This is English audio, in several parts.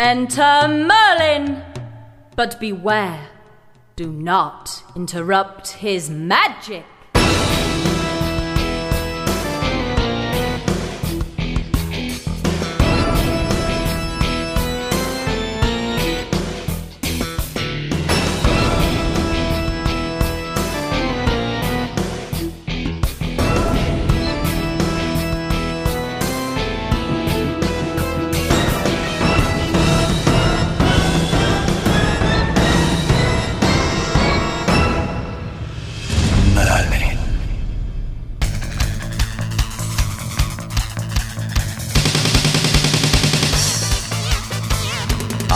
Enter Merlin! But beware, do not interrupt his magic.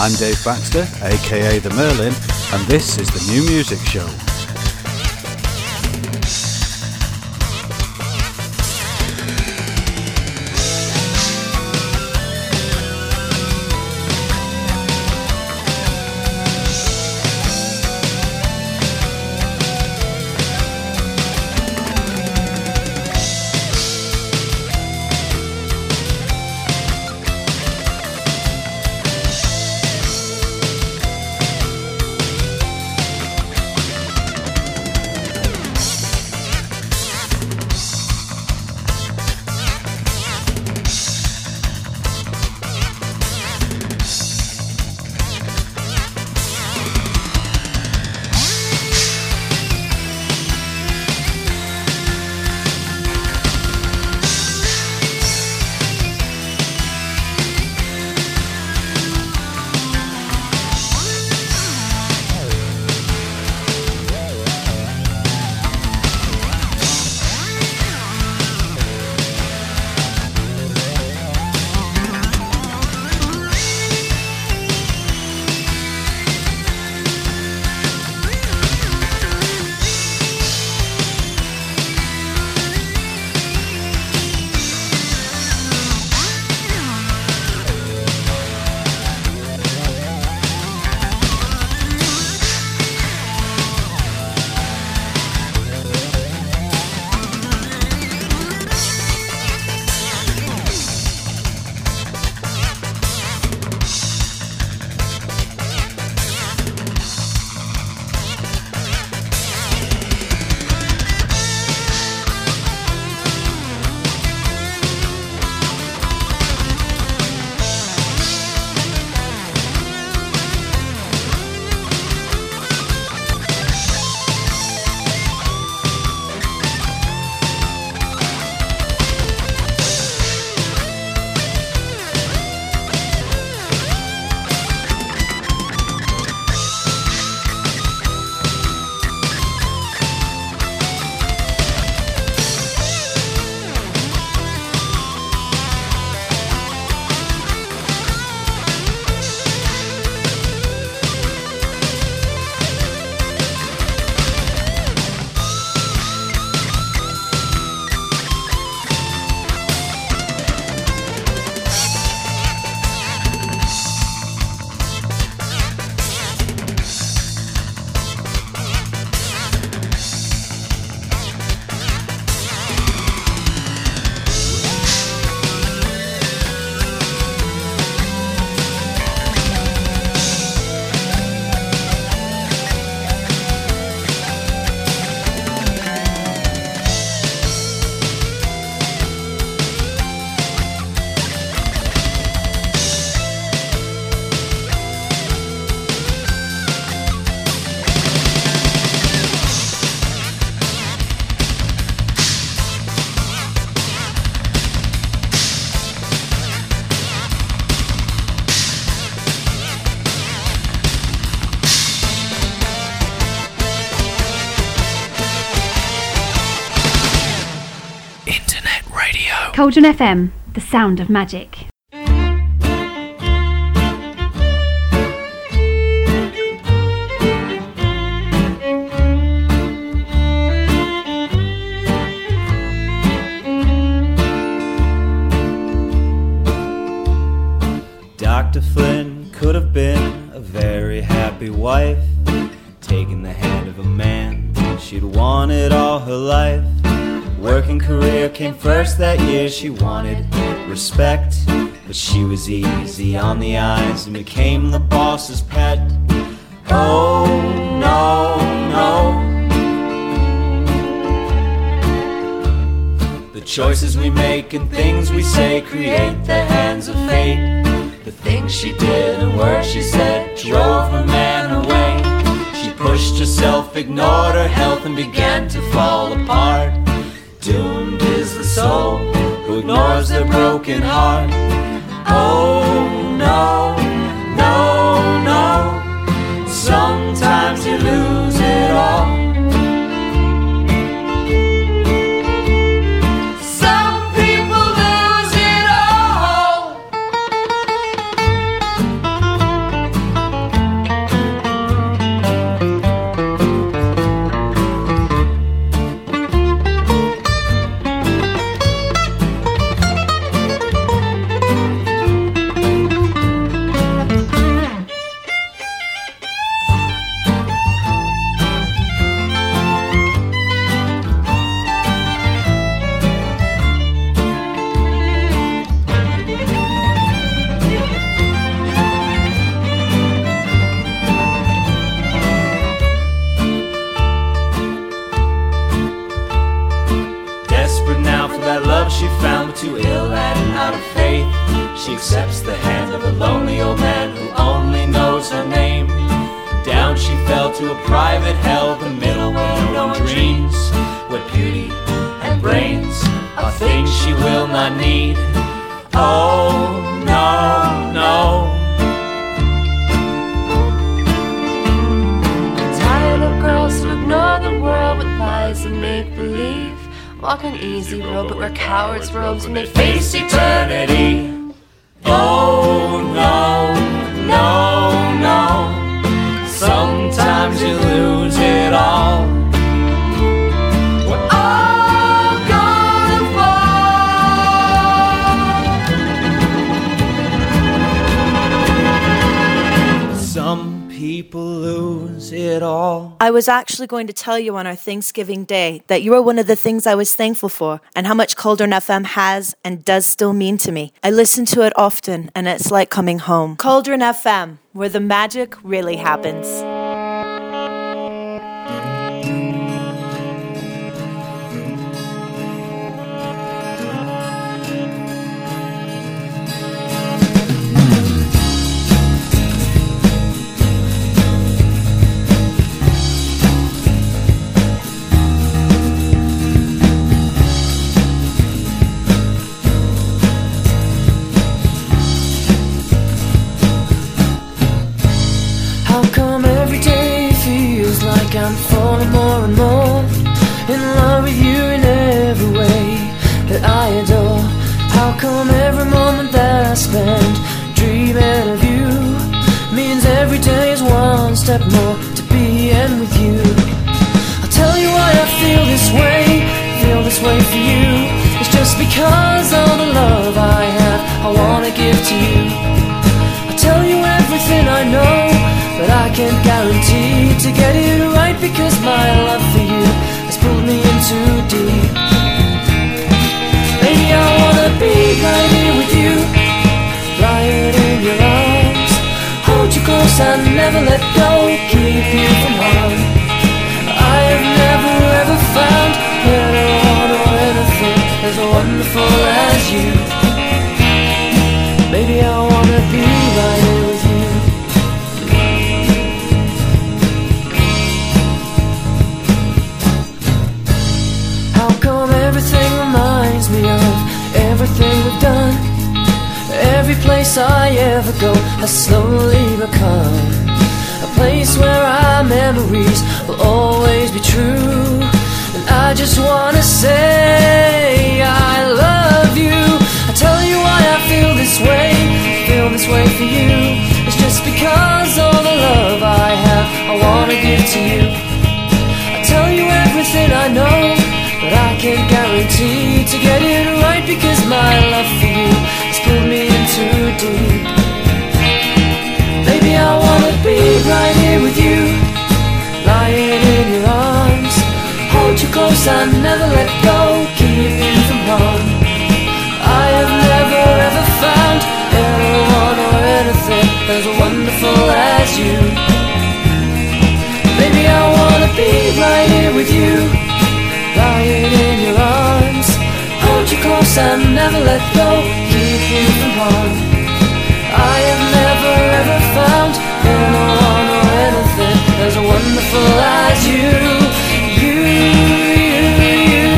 I'm Dave Baxter, aka The Merlin, and this is the New Music Show. Cauldron FM, the sound of magic. She wanted respect But she was easy on the eyes and became the boss's pet. Oh, no, no. The choices we make and things we say create broken heart. Actually going to tell you on our Thanksgiving Day that you are one of the things I was thankful for and how much Cauldron FM has and does still mean to me. I listen to it often and it's like coming home. Cauldron FM, where the magic really happens. guarantee to get it right because my love for you has pulled me in too deep. Baby, I wanna be right here with you, lying in your arms. Hold you close, and never let go, keep you from harm. I have never ever found anyone or anything as wonderful as you. Baby, I wanna be right here with you, lying in your yes, and never let go, keep you from harm. I have never ever found anyone or anything as wonderful as you. You, you, you.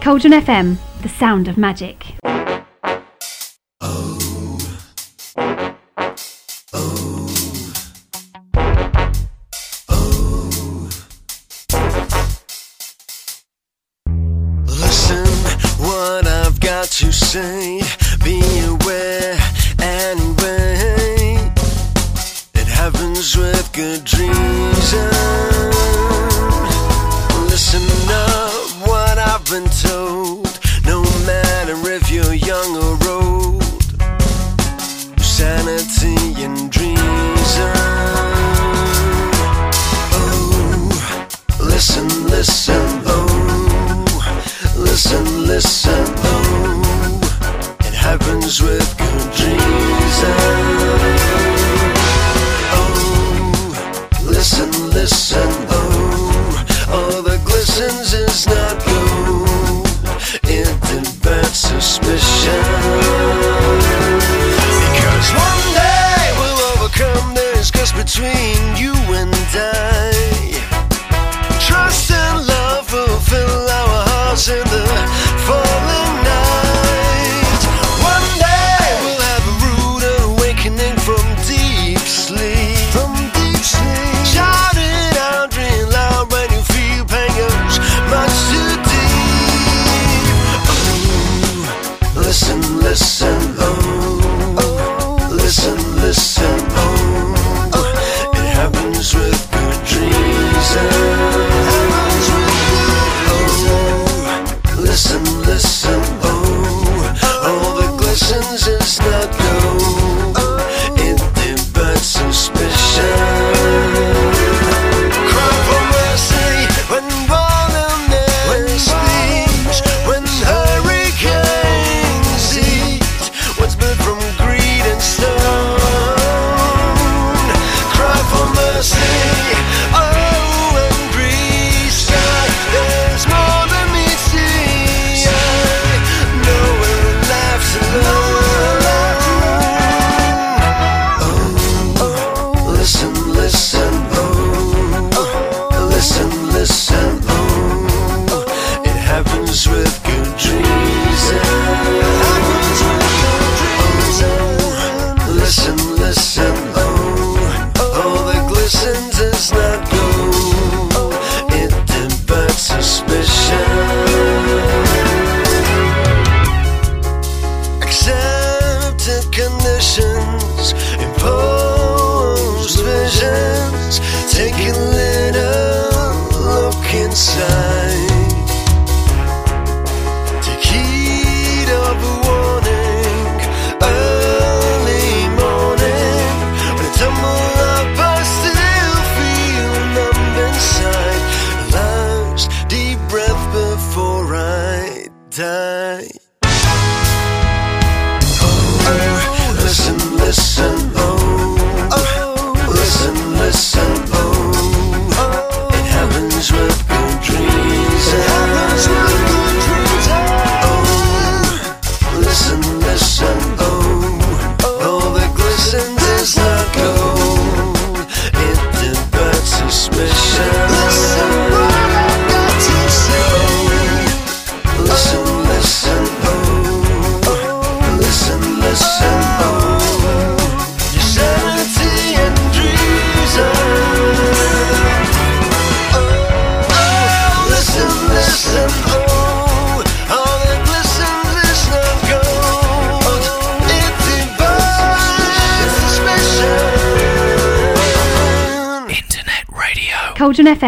Cauldron FM, the sound of magic.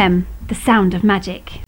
FM, the sound of magic.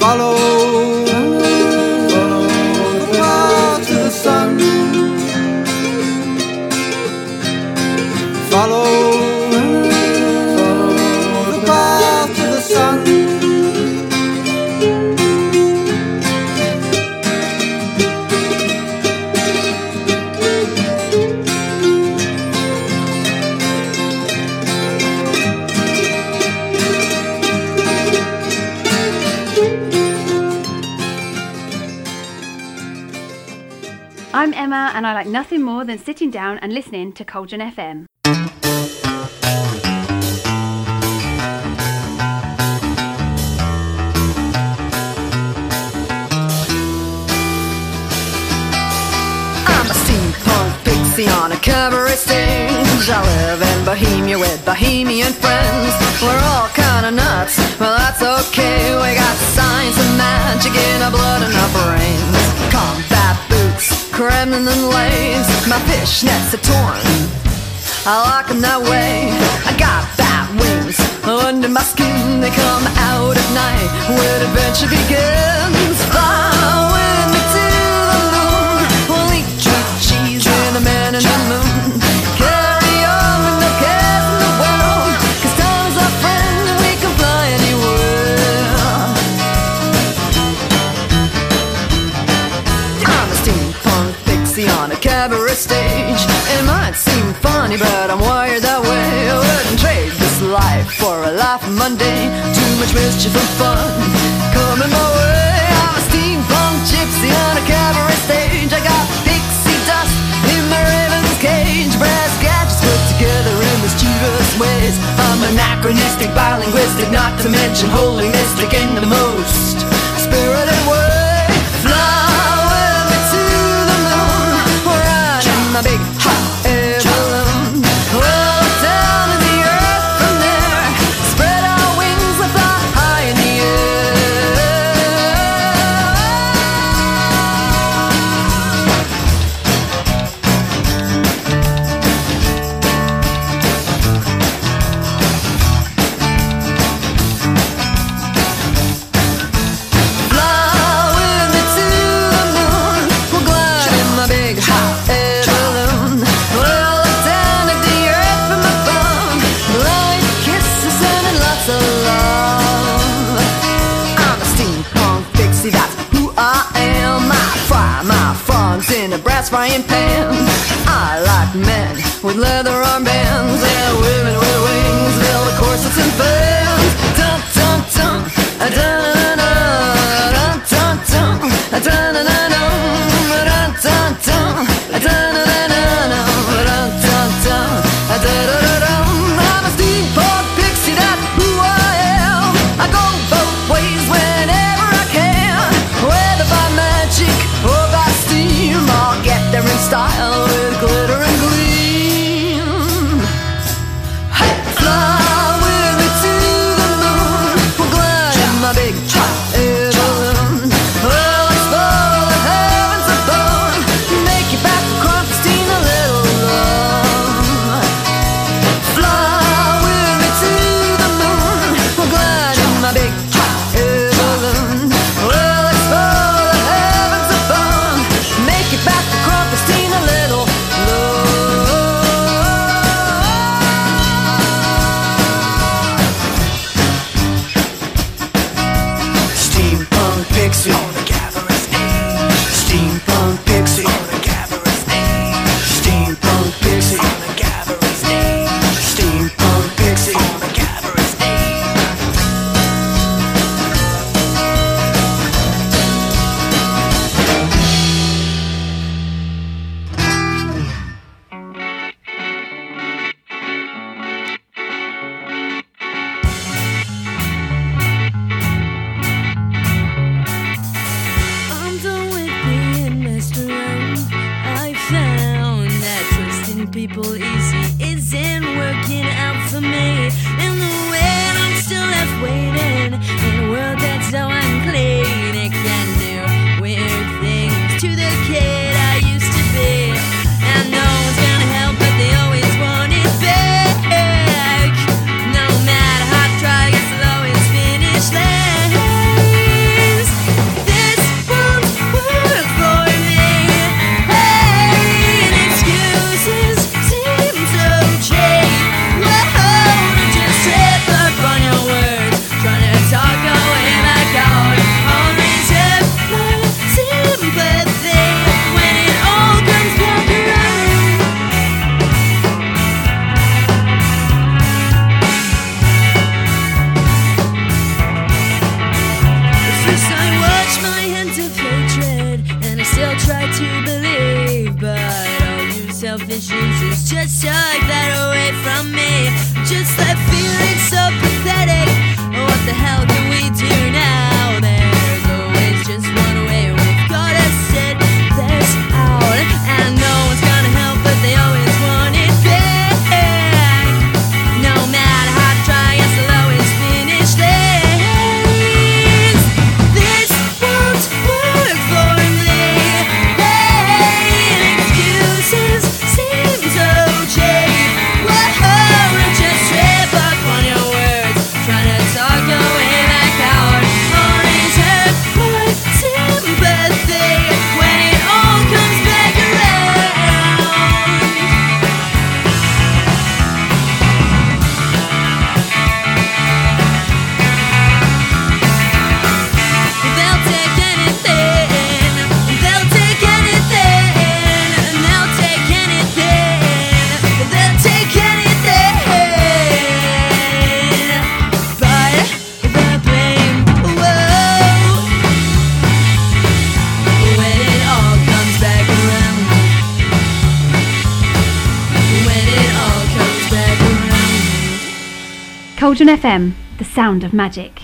Follow, Emma, and I like nothing more than sitting down and listening to Cauldron FM. I'm a steampunk pixie on a cabaret stage. I live in Bohemia with bohemian friends. We're all kinda nuts, well that's okay. We got science and magic in our blood and our brains. Kremlin lace. My fishnets are torn. I like 'em that way. I got bat wings under my skin. They come out at night when adventure begins. Fly with me to the moon. We'll eat tree cheese and a man in the moon. Stage. It might seem funny, but I'm wired that way. I wouldn't trade this life for a life mundane. Too much mischief and fun coming my way. I'm a steampunk gypsy on a cabaret stage. I got pixie dust in my raven's cage. Brass gadgets put together in mischievous ways. I'm anachronistic, bilinguistic, not to mention holy mystic in the most FM, the sound of magic.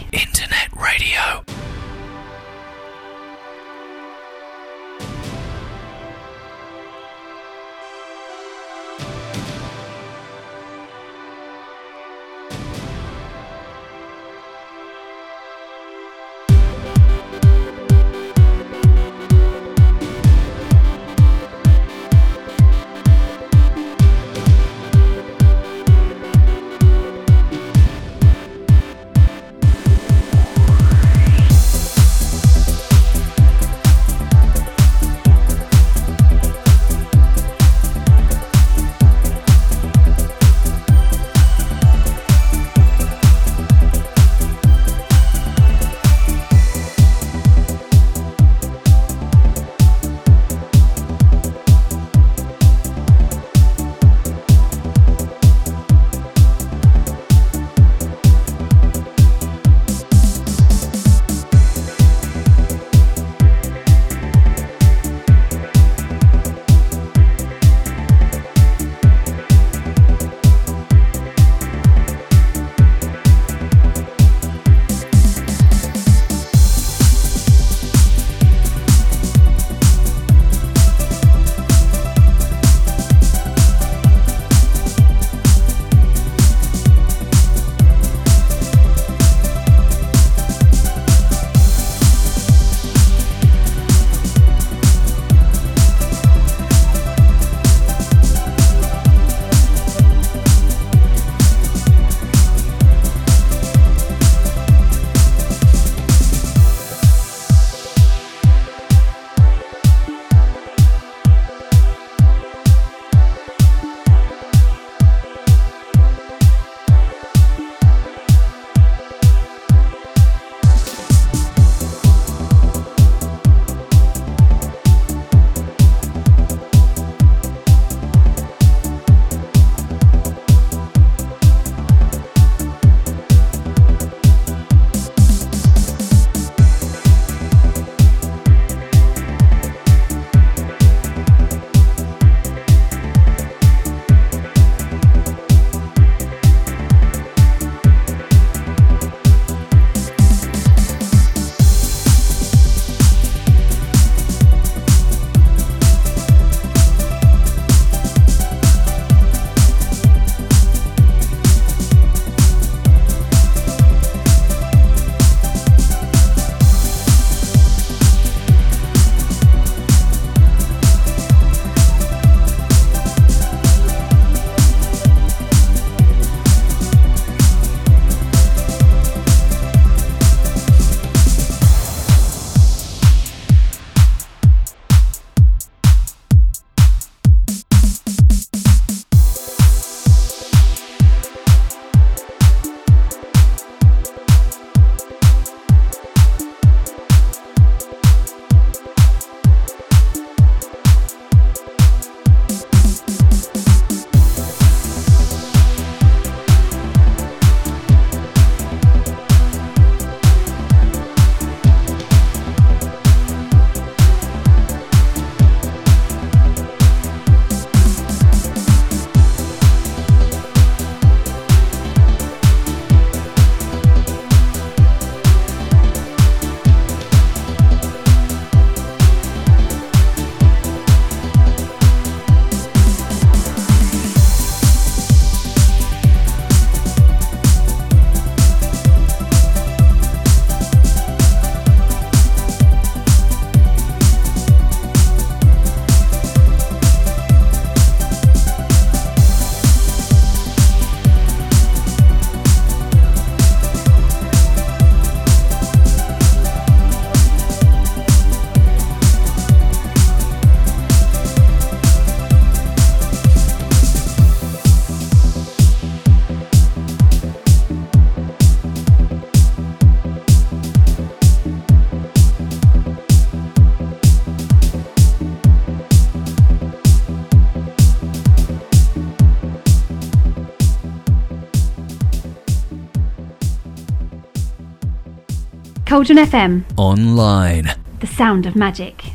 Cauldron FM, Online. the sound of magic.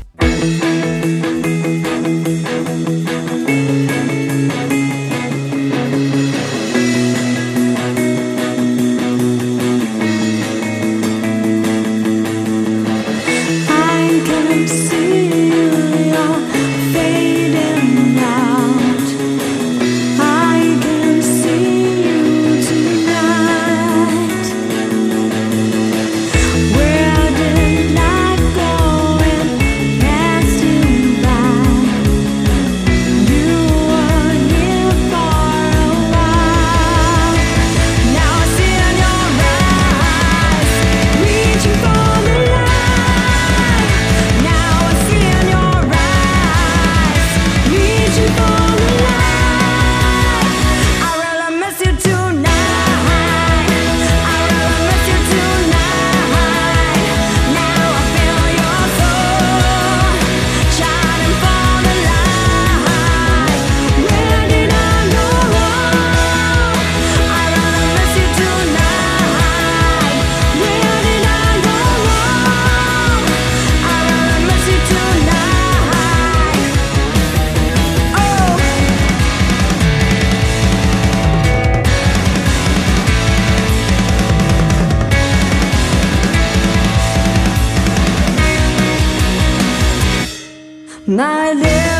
налево.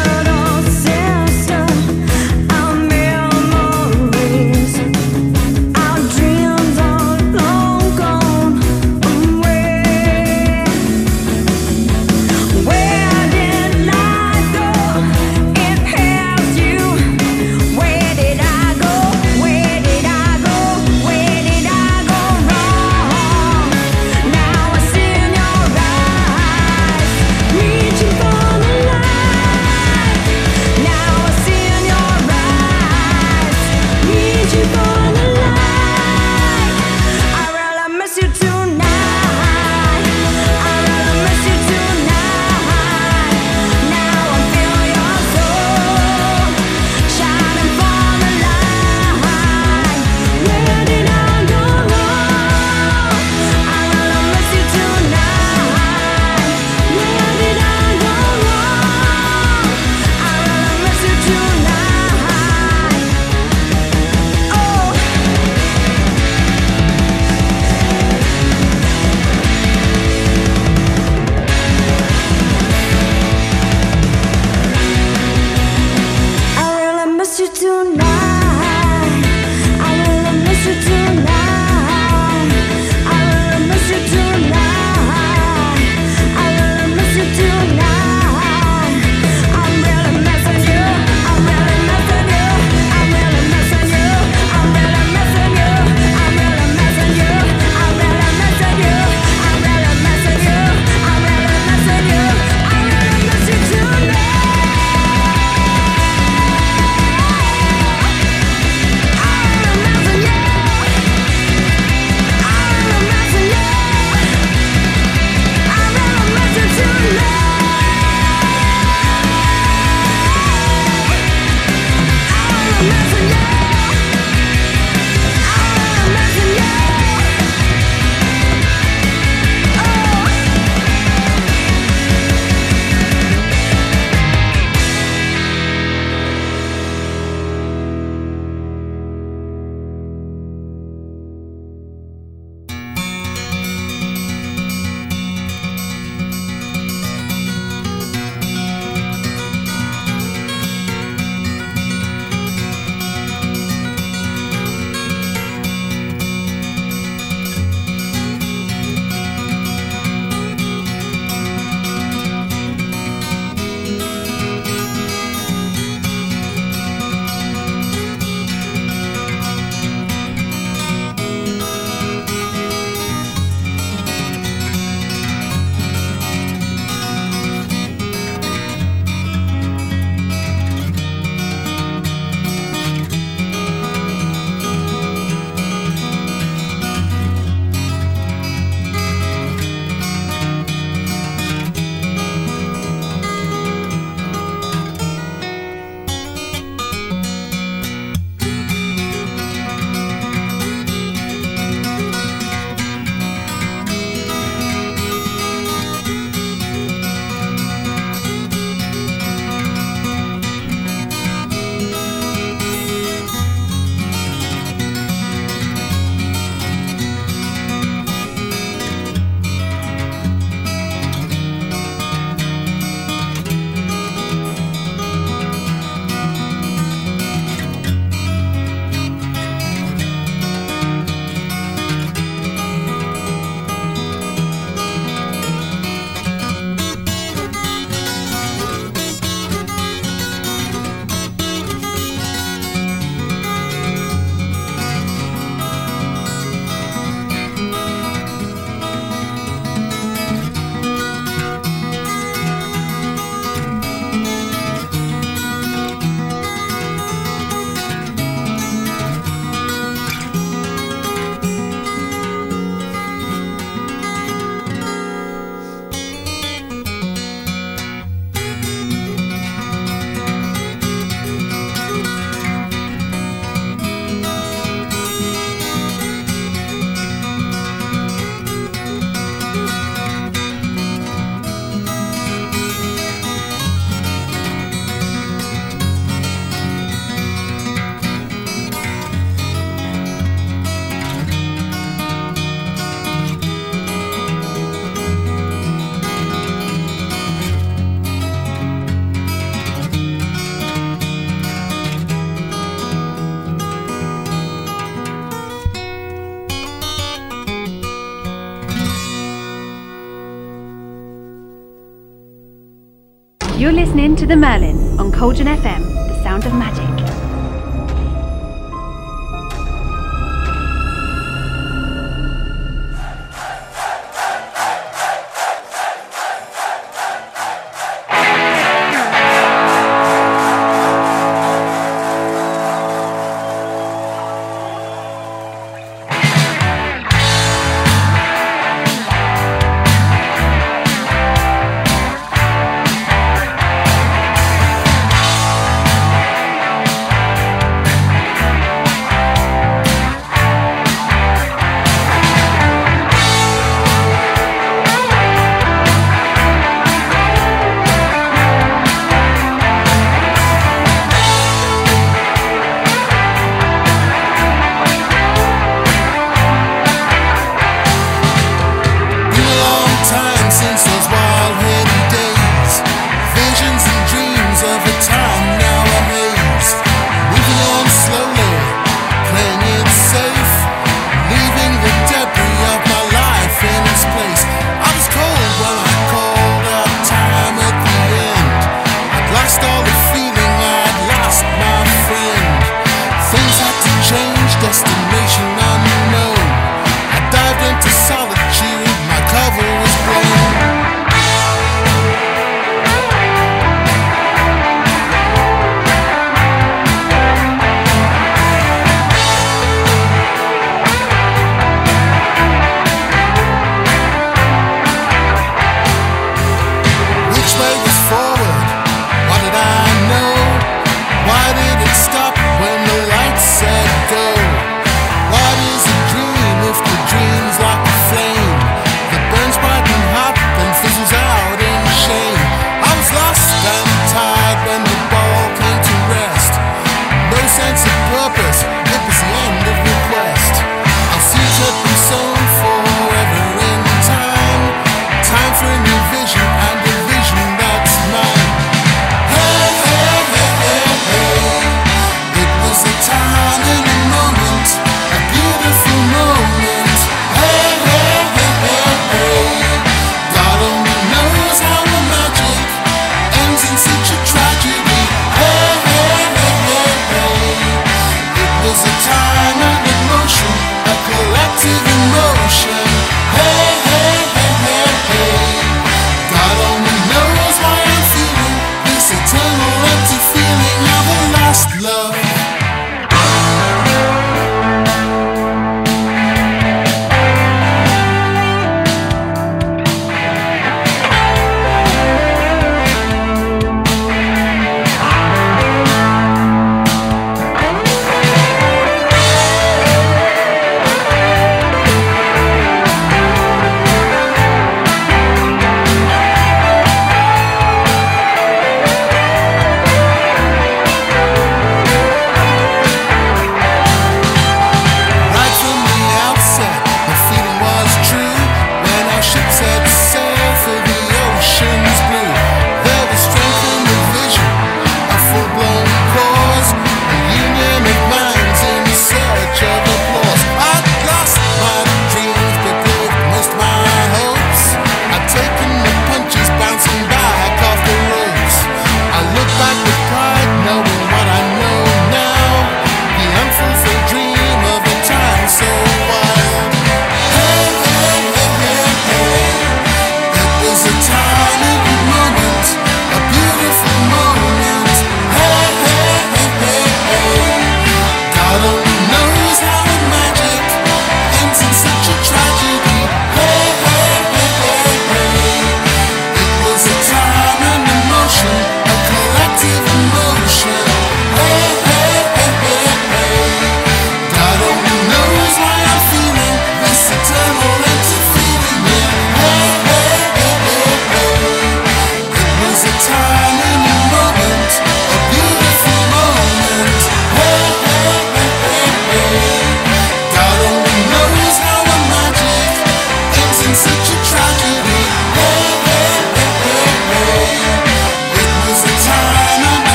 Listening to The Merlin on Cauldron FM, the sound of magic.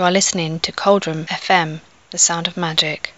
You are listening to Cauldron FM, the sound of magic.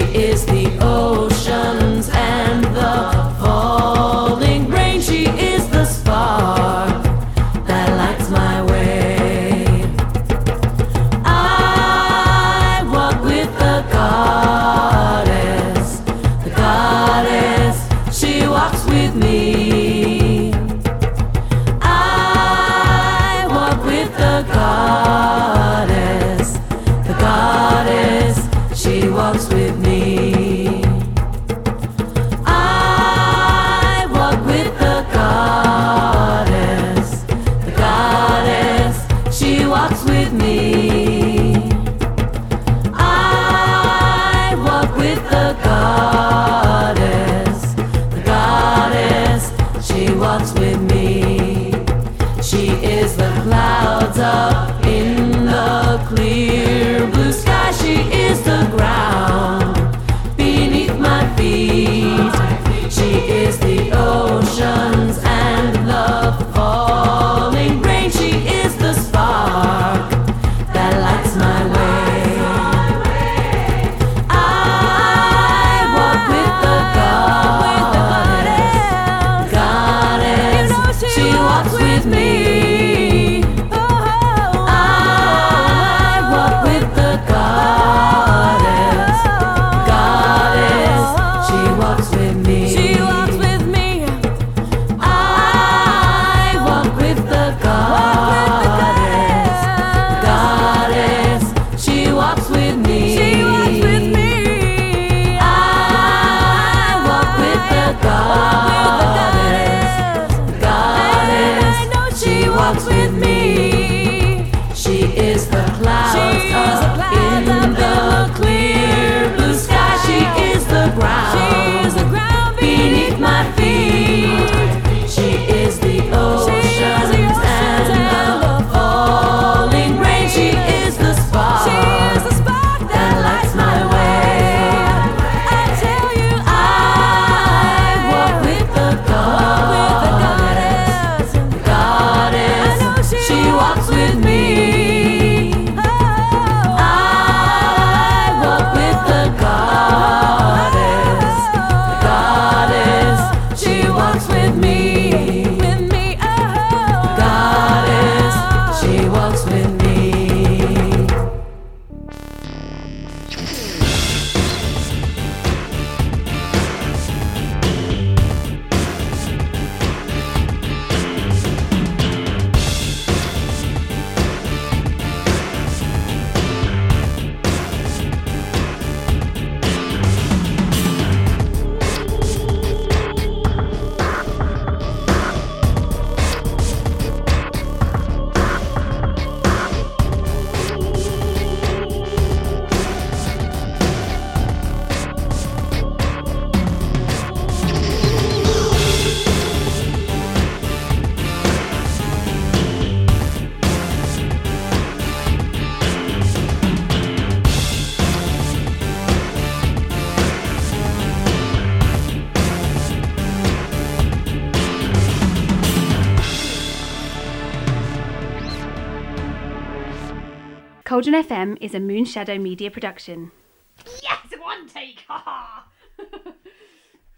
is the Cauldron FM is a Moonshadow media production.